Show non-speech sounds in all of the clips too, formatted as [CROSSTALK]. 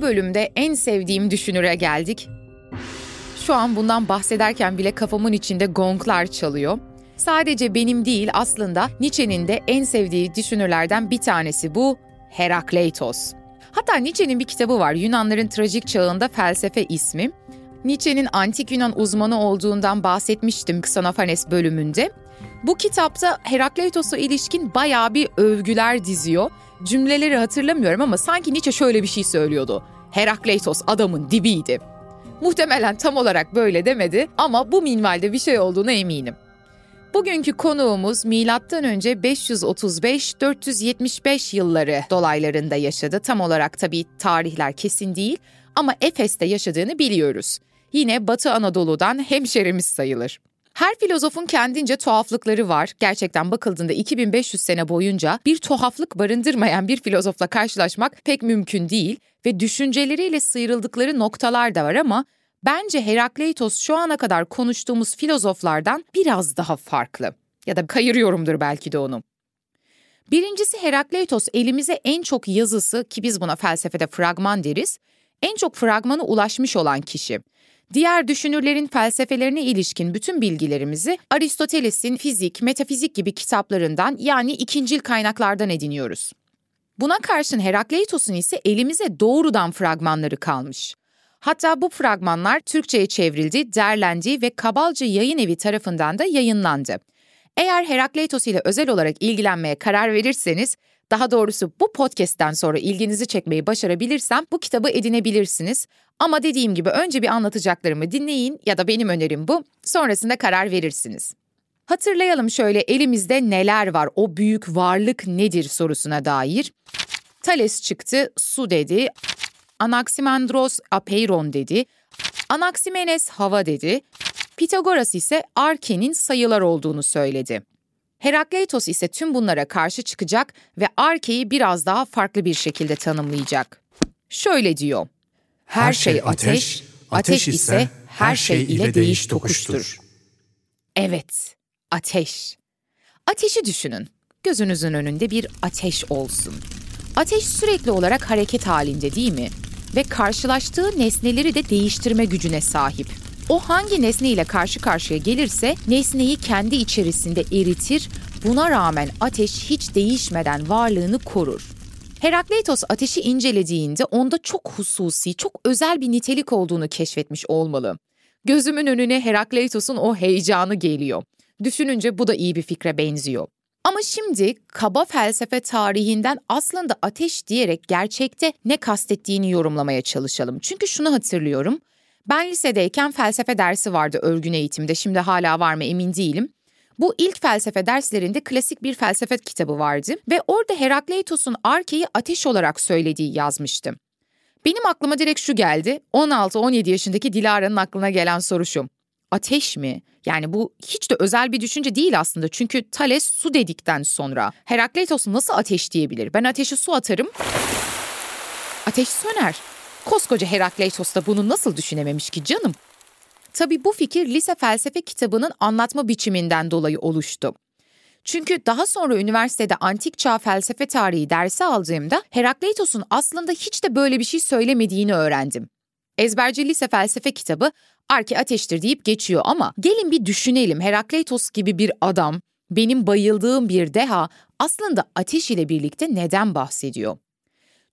Bu bölümde en sevdiğim düşünüre geldik. Şu an bundan bahsederken bile kafamın içinde gonglar çalıyor. Sadece benim değil aslında Nietzsche'nin de en sevdiği düşünürlerden bir tanesi bu Herakleitos. Hatta Nietzsche'nin bir kitabı var Yunanların Trajik Çağında Felsefe ismi. Nietzsche'nin antik Yunan uzmanı olduğundan bahsetmiştim Xenofanes bölümünde. Bu kitapta Herakleitos'a ilişkin bayağı bir övgüler diziyor. Cümleleri hatırlamıyorum ama sanki Nietzsche şöyle bir şey söylüyordu. Herakleitos adamın dibiydi. Muhtemelen tam olarak böyle demedi ama bu minvalde bir şey olduğuna eminim. Bugünkü konuğumuz milattan önce 535-475 yılları dolaylarında yaşadı. Tam olarak tabii tarihler kesin değil ama Efes'te yaşadığını biliyoruz. Yine Batı Anadolu'dan hemşerimiz sayılır. Her filozofun kendince tuhaflıkları var. Gerçekten bakıldığında 2500 sene boyunca bir tuhaflık barındırmayan bir filozofla karşılaşmak pek mümkün değil ve düşünceleriyle sıyrıldıkları noktalar da var ama bence Herakleitos şu ana kadar konuştuğumuz filozoflardan biraz daha farklı. Ya da kayırıyorumdur belki de onu. Birincisi Herakleitos elimize en çok yazısı ki biz buna felsefede fragman deriz, en çok fragmanı ulaşmış olan kişi. Diğer düşünürlerin felsefelerine ilişkin bütün bilgilerimizi Aristoteles'in fizik, metafizik gibi kitaplarından yani ikincil kaynaklardan ediniyoruz. Buna karşın Herakleitos'un ise elimize doğrudan fragmanları kalmış. Hatta bu fragmanlar Türkçe'ye çevrildi, derlendi ve Kabalca Yayın Evi tarafından da yayınlandı. Eğer Herakleitos ile özel olarak ilgilenmeye karar verirseniz daha doğrusu bu podcast'ten sonra ilginizi çekmeyi başarabilirsem bu kitabı edinebilirsiniz. Ama dediğim gibi önce bir anlatacaklarımı dinleyin ya da benim önerim bu. Sonrasında karar verirsiniz. Hatırlayalım şöyle elimizde neler var, o büyük varlık nedir sorusuna dair. Thales çıktı, su dedi. Anaximandros apeiron dedi. Anaximenes hava dedi. Pitagoras ise Arke'nin sayılar olduğunu söyledi. Herakleitos ise tüm bunlara karşı çıkacak ve Arke'yi biraz daha farklı bir şekilde tanımlayacak. Şöyle diyor. Her şey ateş, ateş ise her şey ile değiş tokuştur. Evet, ateş. Ateşi düşünün. Gözünüzün önünde bir ateş olsun. Ateş sürekli olarak hareket halinde değil mi? Ve karşılaştığı nesneleri de değiştirme gücüne sahip. O hangi nesne ile karşı karşıya gelirse nesneyi kendi içerisinde eritir, buna rağmen ateş hiç değişmeden varlığını korur. Herakleitos ateşi incelediğinde onda çok hususi, çok özel bir nitelik olduğunu keşfetmiş olmalı. Gözümün önüne Herakleitos'un o heyecanı geliyor. Düşününce bu da iyi bir fikre benziyor. Ama şimdi kaba felsefe tarihinden aslında ateş diyerek gerçekte ne kastettiğini yorumlamaya çalışalım. Çünkü şunu hatırlıyorum. Ben lisedeyken felsefe dersi vardı örgün eğitimde. Şimdi hala var mı emin değilim. Bu ilk felsefe derslerinde klasik bir felsefe kitabı vardı ve orada Herakleitos'un Arke'yi ateş olarak söylediği yazmıştı. Benim aklıma direkt şu geldi. 16-17 yaşındaki Dilara'nın aklına gelen soru şu. Ateş mi? Yani bu hiç de özel bir düşünce değil aslında. Çünkü Thales su dedikten sonra Herakleitos nasıl ateş diyebilir? Ben ateşi su atarım. Ateş söner. Koskoca Herakleitos da bunu nasıl düşünememiş ki canım? Tabii bu fikir lise felsefe kitabının anlatma biçiminden dolayı oluştu. Çünkü daha sonra üniversitede antik çağ felsefe tarihi dersi aldığımda Herakleitos'un aslında hiç de böyle bir şey söylemediğini öğrendim. Ezberci lise felsefe kitabı Arke ateştir deyip geçiyor ama gelin bir düşünelim Herakleitos gibi bir adam, benim bayıldığım bir deha aslında ateş ile birlikte neden bahsediyor?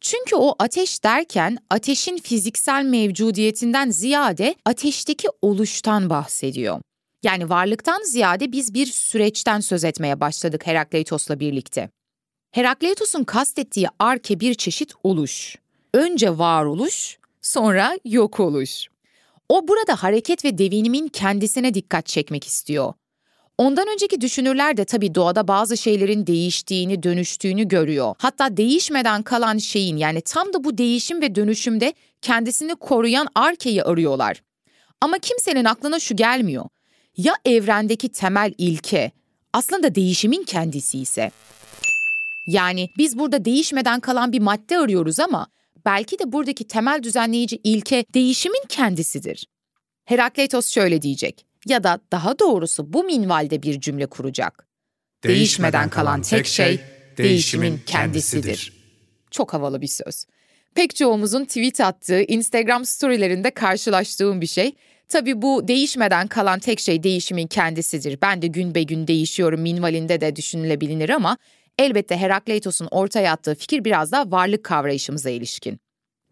Çünkü o ateş derken ateşin fiziksel mevcudiyetinden ziyade ateşteki oluştan bahsediyor. Yani varlıktan ziyade biz bir süreçten söz etmeye başladık Herakleitos'la birlikte. Herakleitos'un kastettiği arke bir çeşit oluş. Önce varoluş, sonra yok oluş. O burada hareket ve devinimin kendisine dikkat çekmek istiyor. Ondan önceki düşünürler de tabii doğada bazı şeylerin değiştiğini, dönüştüğünü görüyor. Hatta değişmeden kalan şeyin yani tam da bu değişim ve dönüşümde kendisini koruyan arkeyi arıyorlar. Ama kimsenin aklına şu gelmiyor. Ya evrendeki temel ilke aslında değişimin kendisi ise? Yani biz burada değişmeden kalan bir madde arıyoruz ama belki de buradaki temel düzenleyici ilke değişimin kendisidir. Herakleitos şöyle diyecek ya da daha doğrusu bu minvalde bir cümle kuracak. Değişmeden kalan tek şey değişimin kendisidir. Çok havalı bir söz. Pek çoğumuzun tweet attığı, Instagram storylerinde karşılaştığım bir şey. Tabii bu değişmeden kalan tek şey değişimin kendisidir. Ben de gün be gün değişiyorum minvalinde de düşünülebilir ama elbette Herakleitos'un ortaya attığı fikir biraz daha varlık kavrayışımıza ilişkin.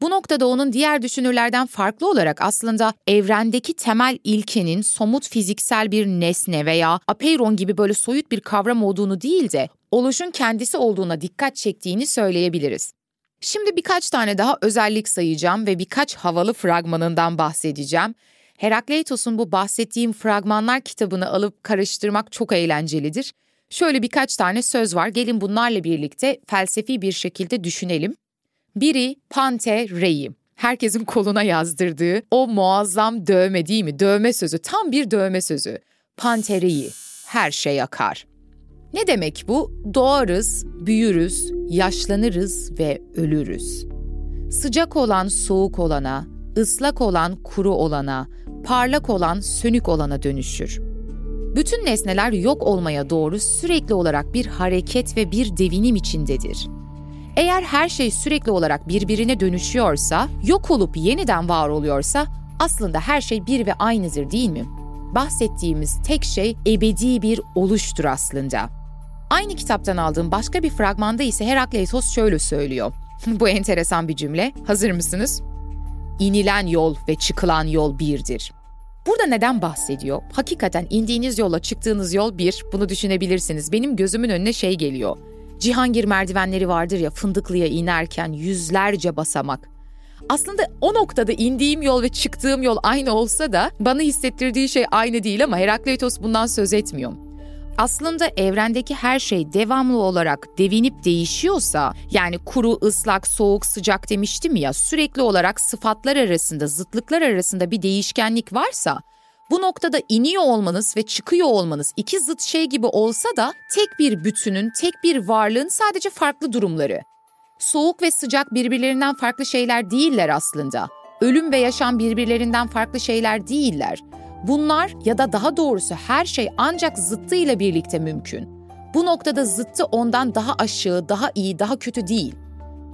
Bu noktada onun diğer düşünürlerden farklı olarak aslında evrendeki temel ilkenin somut fiziksel bir nesne veya apeiron gibi böyle soyut bir kavram olduğunu değil de oluşun kendisi olduğuna dikkat çektiğini söyleyebiliriz. Şimdi birkaç tane daha özellik sayacağım ve birkaç havalı fragmanından bahsedeceğim. Herakleitos'un bu bahsettiğim fragmanlar kitabını alıp karıştırmak çok eğlencelidir. Şöyle birkaç tane söz var. Gelin bunlarla birlikte felsefi bir şekilde düşünelim. Biri Pante Rei. Herkesin koluna yazdırdığı o muazzam dövme değil mi? Dövme sözü, tam bir dövme sözü. Panterei, her şey akar. Ne demek bu? Doğarız, büyürüz, yaşlanırız ve ölürüz. Sıcak olan soğuk olana, ıslak olan kuru olana, parlak olan sönük olana dönüşür. Bütün nesneler yok olmaya doğru sürekli olarak bir hareket ve bir devinim içindedir. Eğer her şey sürekli olarak birbirine dönüşüyorsa, yok olup yeniden var oluyorsa aslında her şey bir ve aynıdır değil mi? Bahsettiğimiz tek şey ebedi bir oluştur aslında. Aynı kitaptan aldığım başka bir fragmanda ise Herakleitos şöyle söylüyor. [LAUGHS] Bu enteresan bir cümle. Hazır mısınız? İnilen yol ve çıkılan yol birdir. Burada neden bahsediyor? Hakikaten indiğiniz yolla çıktığınız yol bir, bunu düşünebilirsiniz. Benim gözümün önüne şey geliyor. Cihangir merdivenleri vardır ya fındıklıya inerken yüzlerce basamak. Aslında o noktada indiğim yol ve çıktığım yol aynı olsa da bana hissettirdiği şey aynı değil ama Herakleitos bundan söz etmiyor. Aslında evrendeki her şey devamlı olarak devinip değişiyorsa, yani kuru, ıslak, soğuk, sıcak demiştim ya, sürekli olarak sıfatlar arasında, zıtlıklar arasında bir değişkenlik varsa, bu noktada iniyor olmanız ve çıkıyor olmanız iki zıt şey gibi olsa da tek bir bütünün, tek bir varlığın sadece farklı durumları. Soğuk ve sıcak birbirlerinden farklı şeyler değiller aslında. Ölüm ve yaşam birbirlerinden farklı şeyler değiller. Bunlar ya da daha doğrusu her şey ancak zıttıyla birlikte mümkün. Bu noktada zıttı ondan daha aşağı, daha iyi, daha kötü değil.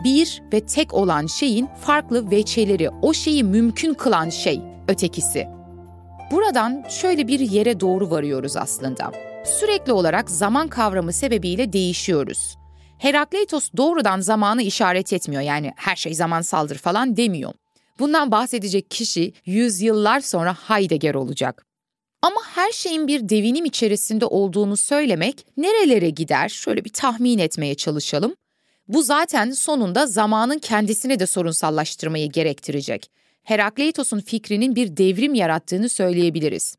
Bir ve tek olan şeyin farklı veçeleri, o şeyi mümkün kılan şey, ötekisi. Buradan şöyle bir yere doğru varıyoruz aslında. Sürekli olarak zaman kavramı sebebiyle değişiyoruz. Herakleitos doğrudan zamanı işaret etmiyor yani her şey zamansaldır falan demiyor. Bundan bahsedecek kişi yüzyıllar sonra Heidegger olacak. Ama her şeyin bir devinim içerisinde olduğunu söylemek nerelere gider? Şöyle bir tahmin etmeye çalışalım. Bu zaten sonunda zamanın kendisini de sorunsallaştırmayı gerektirecek. Herakleitos'un fikrinin bir devrim yarattığını söyleyebiliriz.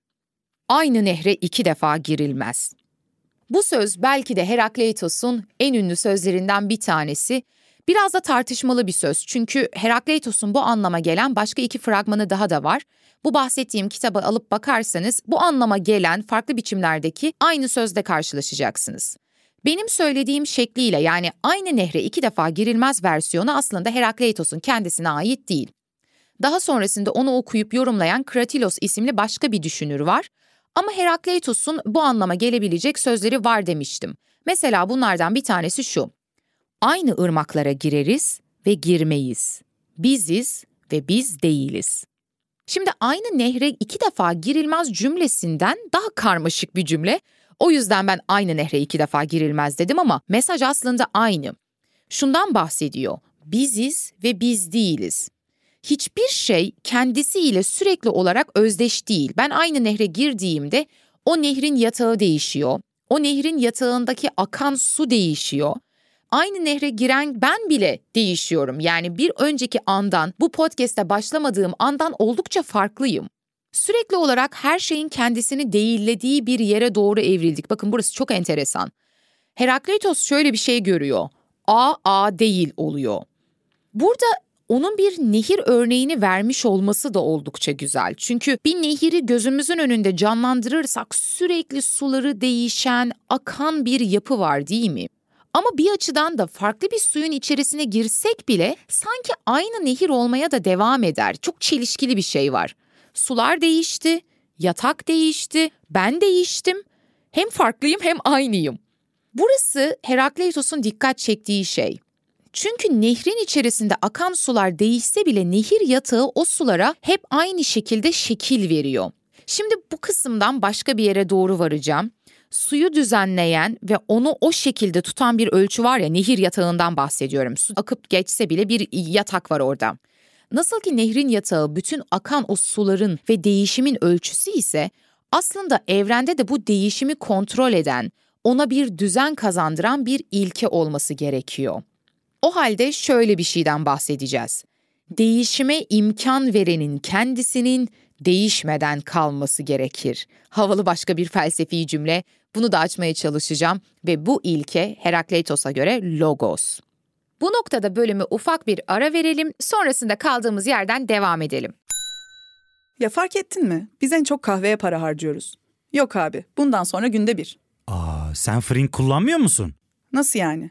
Aynı nehre iki defa girilmez. Bu söz belki de Herakleitos'un en ünlü sözlerinden bir tanesi. Biraz da tartışmalı bir söz çünkü Herakleitos'un bu anlama gelen başka iki fragmanı daha da var. Bu bahsettiğim kitabı alıp bakarsanız bu anlama gelen farklı biçimlerdeki aynı sözde karşılaşacaksınız. Benim söylediğim şekliyle yani aynı nehre iki defa girilmez versiyonu aslında Herakleitos'un kendisine ait değil. Daha sonrasında onu okuyup yorumlayan Kratilos isimli başka bir düşünür var. Ama Herakleitos'un bu anlama gelebilecek sözleri var demiştim. Mesela bunlardan bir tanesi şu. Aynı ırmaklara gireriz ve girmeyiz. Biziz ve biz değiliz. Şimdi aynı nehre iki defa girilmez cümlesinden daha karmaşık bir cümle. O yüzden ben aynı nehre iki defa girilmez dedim ama mesaj aslında aynı. Şundan bahsediyor. Biziz ve biz değiliz. Hiçbir şey kendisiyle sürekli olarak özdeş değil. Ben aynı nehre girdiğimde o nehrin yatağı değişiyor. O nehrin yatağındaki akan su değişiyor. Aynı nehre giren ben bile değişiyorum. Yani bir önceki andan, bu podcast'te başlamadığım andan oldukça farklıyım. Sürekli olarak her şeyin kendisini değillediği bir yere doğru evrildik. Bakın burası çok enteresan. Herakleitos şöyle bir şey görüyor. A, A değil oluyor. Burada onun bir nehir örneğini vermiş olması da oldukça güzel. Çünkü bir nehiri gözümüzün önünde canlandırırsak sürekli suları değişen, akan bir yapı var değil mi? Ama bir açıdan da farklı bir suyun içerisine girsek bile sanki aynı nehir olmaya da devam eder. Çok çelişkili bir şey var. Sular değişti, yatak değişti, ben değiştim. Hem farklıyım hem aynıyım. Burası Herakleitos'un dikkat çektiği şey. Çünkü nehrin içerisinde akan sular değişse bile nehir yatağı o sulara hep aynı şekilde şekil veriyor. Şimdi bu kısımdan başka bir yere doğru varacağım. Suyu düzenleyen ve onu o şekilde tutan bir ölçü var ya nehir yatağından bahsediyorum. Su akıp geçse bile bir yatak var orada. Nasıl ki nehrin yatağı bütün akan o suların ve değişimin ölçüsü ise aslında evrende de bu değişimi kontrol eden, ona bir düzen kazandıran bir ilke olması gerekiyor. O halde şöyle bir şeyden bahsedeceğiz. Değişime imkan verenin kendisinin değişmeden kalması gerekir. Havalı başka bir felsefi cümle. Bunu da açmaya çalışacağım ve bu ilke Herakleitos'a göre logos. Bu noktada bölümü ufak bir ara verelim, sonrasında kaldığımız yerden devam edelim. Ya fark ettin mi? Biz en çok kahveye para harcıyoruz. Yok abi, bundan sonra günde bir. Aa, sen Frink kullanmıyor musun? Nasıl yani?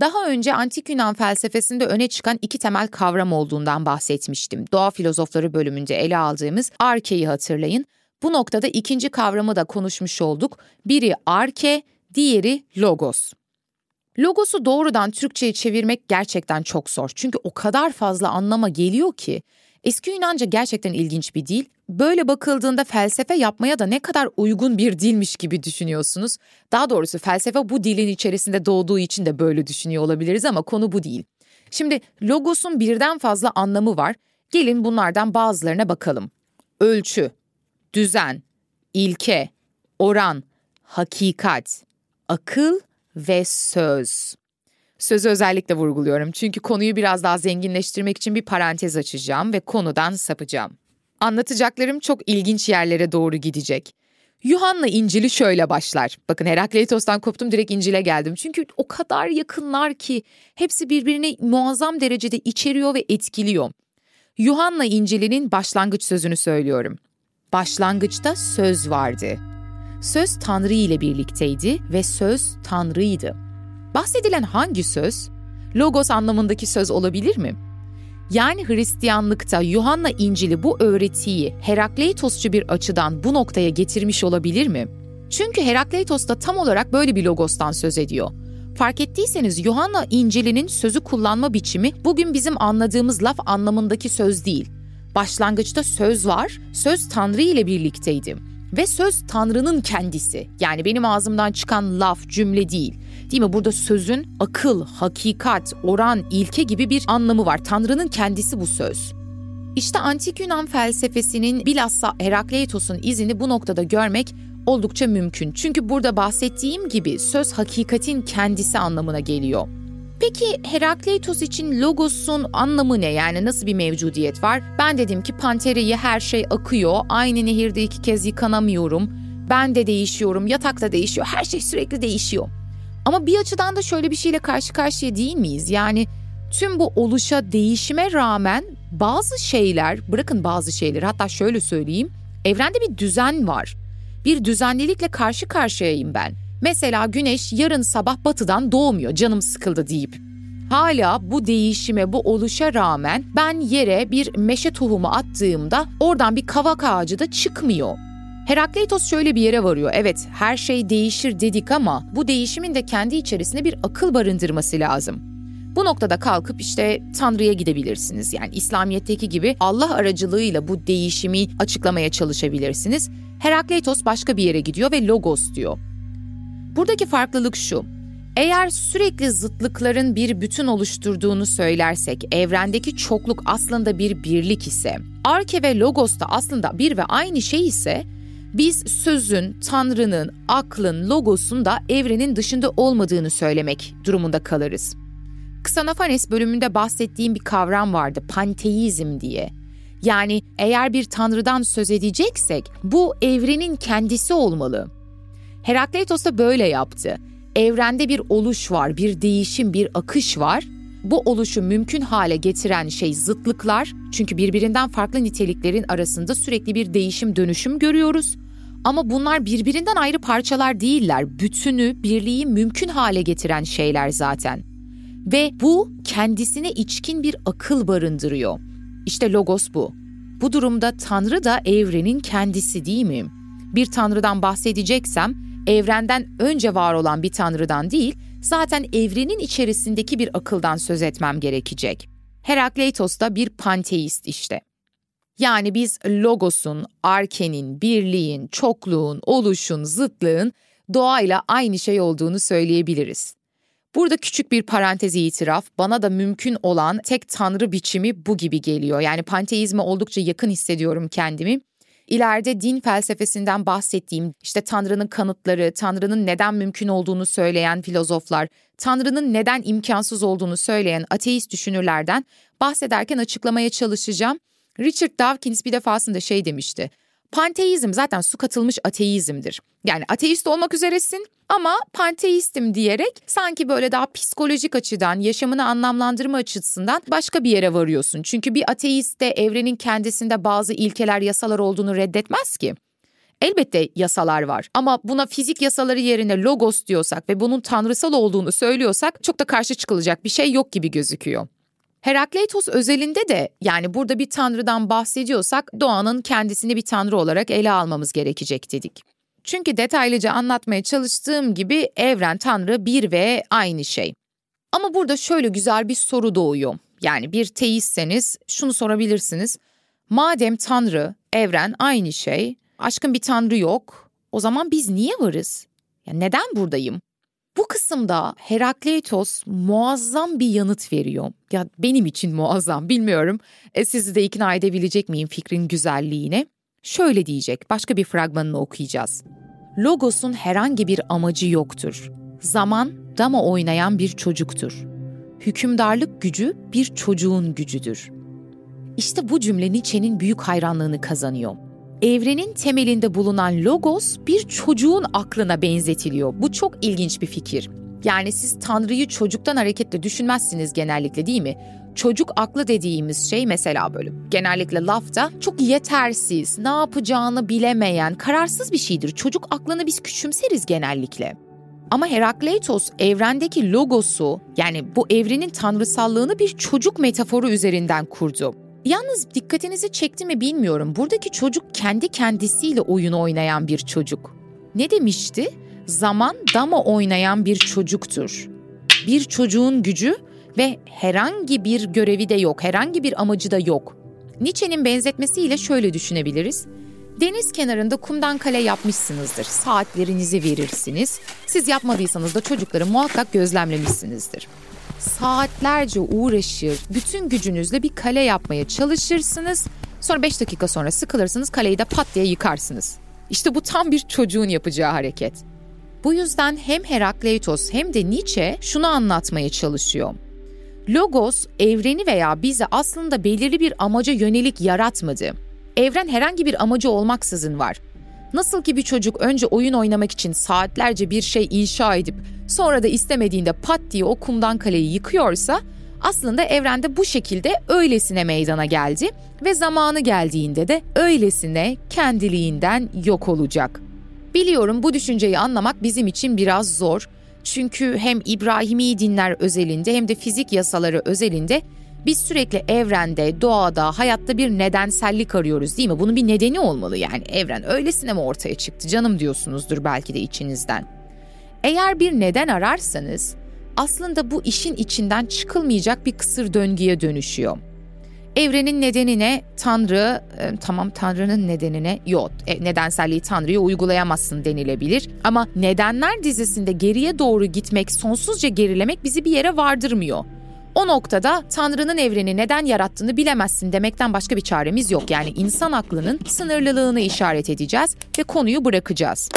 Daha önce antik Yunan felsefesinde öne çıkan iki temel kavram olduğundan bahsetmiştim. Doğa filozofları bölümünde ele aldığımız arkeyi hatırlayın. Bu noktada ikinci kavramı da konuşmuş olduk. Biri arke, diğeri logos. Logos'u doğrudan Türkçe'ye çevirmek gerçekten çok zor. Çünkü o kadar fazla anlama geliyor ki. Eski Yunanca gerçekten ilginç bir dil. Böyle bakıldığında felsefe yapmaya da ne kadar uygun bir dilmiş gibi düşünüyorsunuz. Daha doğrusu felsefe bu dilin içerisinde doğduğu için de böyle düşünüyor olabiliriz ama konu bu değil. Şimdi logosun birden fazla anlamı var. Gelin bunlardan bazılarına bakalım. Ölçü, düzen, ilke, oran, hakikat, akıl ve söz. Sözü özellikle vurguluyorum çünkü konuyu biraz daha zenginleştirmek için bir parantez açacağım ve konudan sapacağım. Anlatacaklarım çok ilginç yerlere doğru gidecek. Yuhanna İncil'i şöyle başlar. Bakın Herakleitos'tan koptum direkt İncil'e geldim. Çünkü o kadar yakınlar ki hepsi birbirini muazzam derecede içeriyor ve etkiliyor. Yuhanna İncil'inin başlangıç sözünü söylüyorum. Başlangıçta söz vardı. Söz Tanrı ile birlikteydi ve söz Tanrı'ydı. Bahsedilen hangi söz? Logos anlamındaki söz olabilir mi? Yani Hristiyanlıkta Yuhanna İncil'i bu öğretiyi Herakleitosçu bir açıdan bu noktaya getirmiş olabilir mi? Çünkü Herakleitos da tam olarak böyle bir logostan söz ediyor. Fark ettiyseniz Yuhanna İncil'inin sözü kullanma biçimi bugün bizim anladığımız laf anlamındaki söz değil. Başlangıçta söz var, söz Tanrı ile birlikteydi. Ve söz Tanrı'nın kendisi. Yani benim ağzımdan çıkan laf, cümle değil. Değil mi? Burada sözün akıl, hakikat, oran, ilke gibi bir anlamı var. Tanrı'nın kendisi bu söz. İşte antik Yunan felsefesinin bilhassa Herakleitos'un izini bu noktada görmek oldukça mümkün. Çünkü burada bahsettiğim gibi söz hakikatin kendisi anlamına geliyor. Peki Herakleitos için logosun anlamı ne? Yani nasıl bir mevcudiyet var? Ben dedim ki Pantere'yi her şey akıyor. Aynı nehirde iki kez yıkanamıyorum. Ben de değişiyorum. Yatakta değişiyor. Her şey sürekli değişiyor. Ama bir açıdan da şöyle bir şeyle karşı karşıya değil miyiz? Yani tüm bu oluşa değişime rağmen bazı şeyler, bırakın bazı şeyleri hatta şöyle söyleyeyim. Evrende bir düzen var. Bir düzenlilikle karşı karşıyayım ben. Mesela güneş yarın sabah batıdan doğmuyor canım sıkıldı deyip. Hala bu değişime, bu oluşa rağmen ben yere bir meşe tohumu attığımda oradan bir kavak ağacı da çıkmıyor. Herakleitos şöyle bir yere varıyor. Evet, her şey değişir dedik ama bu değişimin de kendi içerisinde bir akıl barındırması lazım. Bu noktada kalkıp işte Tanrı'ya gidebilirsiniz. Yani İslamiyet'teki gibi Allah aracılığıyla bu değişimi açıklamaya çalışabilirsiniz. Herakleitos başka bir yere gidiyor ve Logos diyor. Buradaki farklılık şu. Eğer sürekli zıtlıkların bir bütün oluşturduğunu söylersek, evrendeki çokluk aslında bir birlik ise, Arke ve Logos da aslında bir ve aynı şey ise, biz sözün, Tanrı'nın, aklın, logosun da evrenin dışında olmadığını söylemek durumunda kalırız. Kısanafanes bölümünde bahsettiğim bir kavram vardı, panteizm diye. Yani eğer bir tanrıdan söz edeceksek bu evrenin kendisi olmalı. Herakleitos da böyle yaptı. Evrende bir oluş var, bir değişim, bir akış var. Bu oluşu mümkün hale getiren şey zıtlıklar. Çünkü birbirinden farklı niteliklerin arasında sürekli bir değişim, dönüşüm görüyoruz. Ama bunlar birbirinden ayrı parçalar değiller. Bütünü, birliği mümkün hale getiren şeyler zaten. Ve bu kendisine içkin bir akıl barındırıyor. İşte logos bu. Bu durumda Tanrı da evrenin kendisi değil mi? Bir Tanrı'dan bahsedeceksem evrenden önce var olan bir Tanrı'dan değil, zaten evrenin içerisindeki bir akıldan söz etmem gerekecek. Herakleitos da bir panteist işte. Yani biz logosun, arkenin, birliğin, çokluğun, oluşun, zıtlığın doğayla aynı şey olduğunu söyleyebiliriz. Burada küçük bir parantez itiraf, bana da mümkün olan tek tanrı biçimi bu gibi geliyor. Yani panteizme oldukça yakın hissediyorum kendimi. İleride din felsefesinden bahsettiğim işte Tanrı'nın kanıtları, Tanrı'nın neden mümkün olduğunu söyleyen filozoflar, Tanrı'nın neden imkansız olduğunu söyleyen ateist düşünürlerden bahsederken açıklamaya çalışacağım. Richard Dawkins bir defasında şey demişti. Panteizm zaten su katılmış ateizmdir. Yani ateist olmak üzeresin ama panteistim diyerek sanki böyle daha psikolojik açıdan, yaşamını anlamlandırma açısından başka bir yere varıyorsun. Çünkü bir ateist de evrenin kendisinde bazı ilkeler, yasalar olduğunu reddetmez ki. Elbette yasalar var ama buna fizik yasaları yerine logos diyorsak ve bunun tanrısal olduğunu söylüyorsak çok da karşı çıkılacak bir şey yok gibi gözüküyor. Herakleitos özelinde de yani burada bir tanrıdan bahsediyorsak doğanın kendisini bir tanrı olarak ele almamız gerekecek dedik. Çünkü detaylıca anlatmaya çalıştığım gibi evren tanrı bir ve aynı şey. Ama burada şöyle güzel bir soru doğuyor. Yani bir teistseniz şunu sorabilirsiniz. Madem tanrı, evren aynı şey, aşkın bir tanrı yok, o zaman biz niye varız? Ya neden buradayım? Bu kısımda Herakleitos muazzam bir yanıt veriyor. Ya benim için muazzam bilmiyorum. E, sizi de ikna edebilecek miyim fikrin güzelliğine? Şöyle diyecek, başka bir fragmanını okuyacağız. Logos'un herhangi bir amacı yoktur. Zaman dama oynayan bir çocuktur. Hükümdarlık gücü bir çocuğun gücüdür. İşte bu cümle Nietzsche'nin büyük hayranlığını kazanıyor evrenin temelinde bulunan logos bir çocuğun aklına benzetiliyor. Bu çok ilginç bir fikir. Yani siz Tanrı'yı çocuktan hareketle düşünmezsiniz genellikle değil mi? Çocuk aklı dediğimiz şey mesela böyle genellikle lafta çok yetersiz, ne yapacağını bilemeyen, kararsız bir şeydir. Çocuk aklını biz küçümseriz genellikle. Ama Herakleitos evrendeki logosu yani bu evrenin tanrısallığını bir çocuk metaforu üzerinden kurdu. Yalnız dikkatinizi çekti mi bilmiyorum. Buradaki çocuk kendi kendisiyle oyun oynayan bir çocuk. Ne demişti? Zaman dama oynayan bir çocuktur. Bir çocuğun gücü ve herhangi bir görevi de yok, herhangi bir amacı da yok. Nietzsche'nin benzetmesiyle şöyle düşünebiliriz. Deniz kenarında kumdan kale yapmışsınızdır. Saatlerinizi verirsiniz. Siz yapmadıysanız da çocukları muhakkak gözlemlemişsinizdir saatlerce uğraşır, bütün gücünüzle bir kale yapmaya çalışırsınız. Sonra 5 dakika sonra sıkılırsınız, kaleyi de pat diye yıkarsınız. İşte bu tam bir çocuğun yapacağı hareket. Bu yüzden hem Herakleitos hem de Nietzsche şunu anlatmaya çalışıyor. Logos, evreni veya bizi aslında belirli bir amaca yönelik yaratmadı. Evren herhangi bir amacı olmaksızın var. Nasıl ki bir çocuk önce oyun oynamak için saatlerce bir şey inşa edip sonra da istemediğinde pat diye o kumdan kaleyi yıkıyorsa aslında evrende bu şekilde öylesine meydana geldi ve zamanı geldiğinde de öylesine kendiliğinden yok olacak. Biliyorum bu düşünceyi anlamak bizim için biraz zor. Çünkü hem İbrahimi dinler özelinde hem de fizik yasaları özelinde biz sürekli evrende, doğada, hayatta bir nedensellik arıyoruz değil mi? Bunun bir nedeni olmalı yani. Evren öylesine mi ortaya çıktı canım diyorsunuzdur belki de içinizden. Eğer bir neden ararsanız aslında bu işin içinden çıkılmayacak bir kısır döngüye dönüşüyor. Evrenin nedenine Tanrı, e, tamam Tanrı'nın nedenine yok, e, nedenselliği Tanrı'ya uygulayamazsın denilebilir. Ama nedenler dizisinde geriye doğru gitmek, sonsuzca gerilemek bizi bir yere vardırmıyor. O noktada Tanrı'nın evreni neden yarattığını bilemezsin demekten başka bir çaremiz yok. Yani insan aklının sınırlılığını işaret edeceğiz ve konuyu bırakacağız.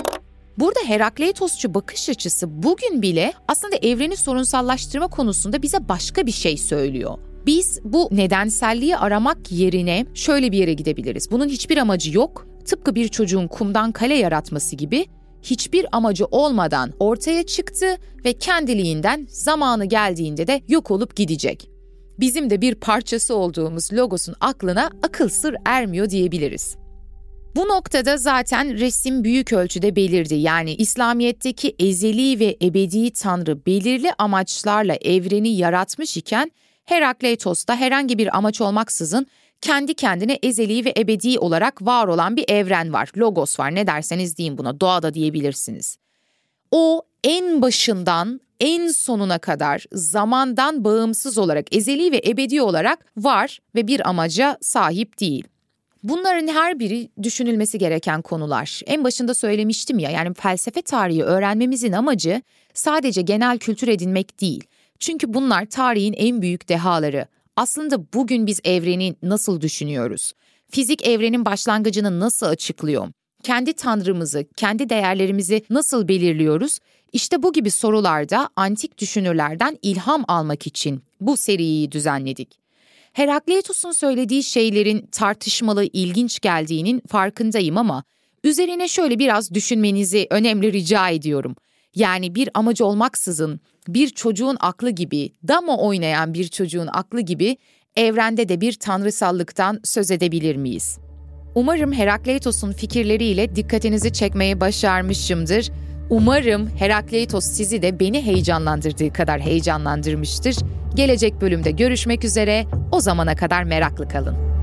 Burada Herakleitosçu bakış açısı bugün bile aslında evreni sorunsallaştırma konusunda bize başka bir şey söylüyor. Biz bu nedenselliği aramak yerine şöyle bir yere gidebiliriz. Bunun hiçbir amacı yok. Tıpkı bir çocuğun kumdan kale yaratması gibi hiçbir amacı olmadan ortaya çıktı ve kendiliğinden zamanı geldiğinde de yok olup gidecek. Bizim de bir parçası olduğumuz logosun aklına akıl sır ermiyor diyebiliriz. Bu noktada zaten resim büyük ölçüde belirdi. Yani İslamiyet'teki ezeli ve ebedi tanrı belirli amaçlarla evreni yaratmış iken Herakleitos'ta herhangi bir amaç olmaksızın kendi kendine ezeli ve ebedi olarak var olan bir evren var. Logos var ne derseniz deyin buna doğada diyebilirsiniz. O en başından en sonuna kadar zamandan bağımsız olarak ezeli ve ebedi olarak var ve bir amaca sahip değil. Bunların her biri düşünülmesi gereken konular. En başında söylemiştim ya yani felsefe tarihi öğrenmemizin amacı sadece genel kültür edinmek değil. Çünkü bunlar tarihin en büyük dehaları. Aslında bugün biz evreni nasıl düşünüyoruz? Fizik evrenin başlangıcını nasıl açıklıyor? Kendi tanrımızı, kendi değerlerimizi nasıl belirliyoruz? İşte bu gibi sorularda antik düşünürlerden ilham almak için bu seriyi düzenledik. Herakleitos'un söylediği şeylerin tartışmalı, ilginç geldiğinin farkındayım ama üzerine şöyle biraz düşünmenizi önemli rica ediyorum. Yani bir amacı olmaksızın bir çocuğun aklı gibi, dama oynayan bir çocuğun aklı gibi evrende de bir tanrısallıktan söz edebilir miyiz? Umarım Herakleitos'un fikirleriyle dikkatinizi çekmeye başarmışımdır. Umarım Herakleitos sizi de beni heyecanlandırdığı kadar heyecanlandırmıştır. Gelecek bölümde görüşmek üzere. O zamana kadar meraklı kalın.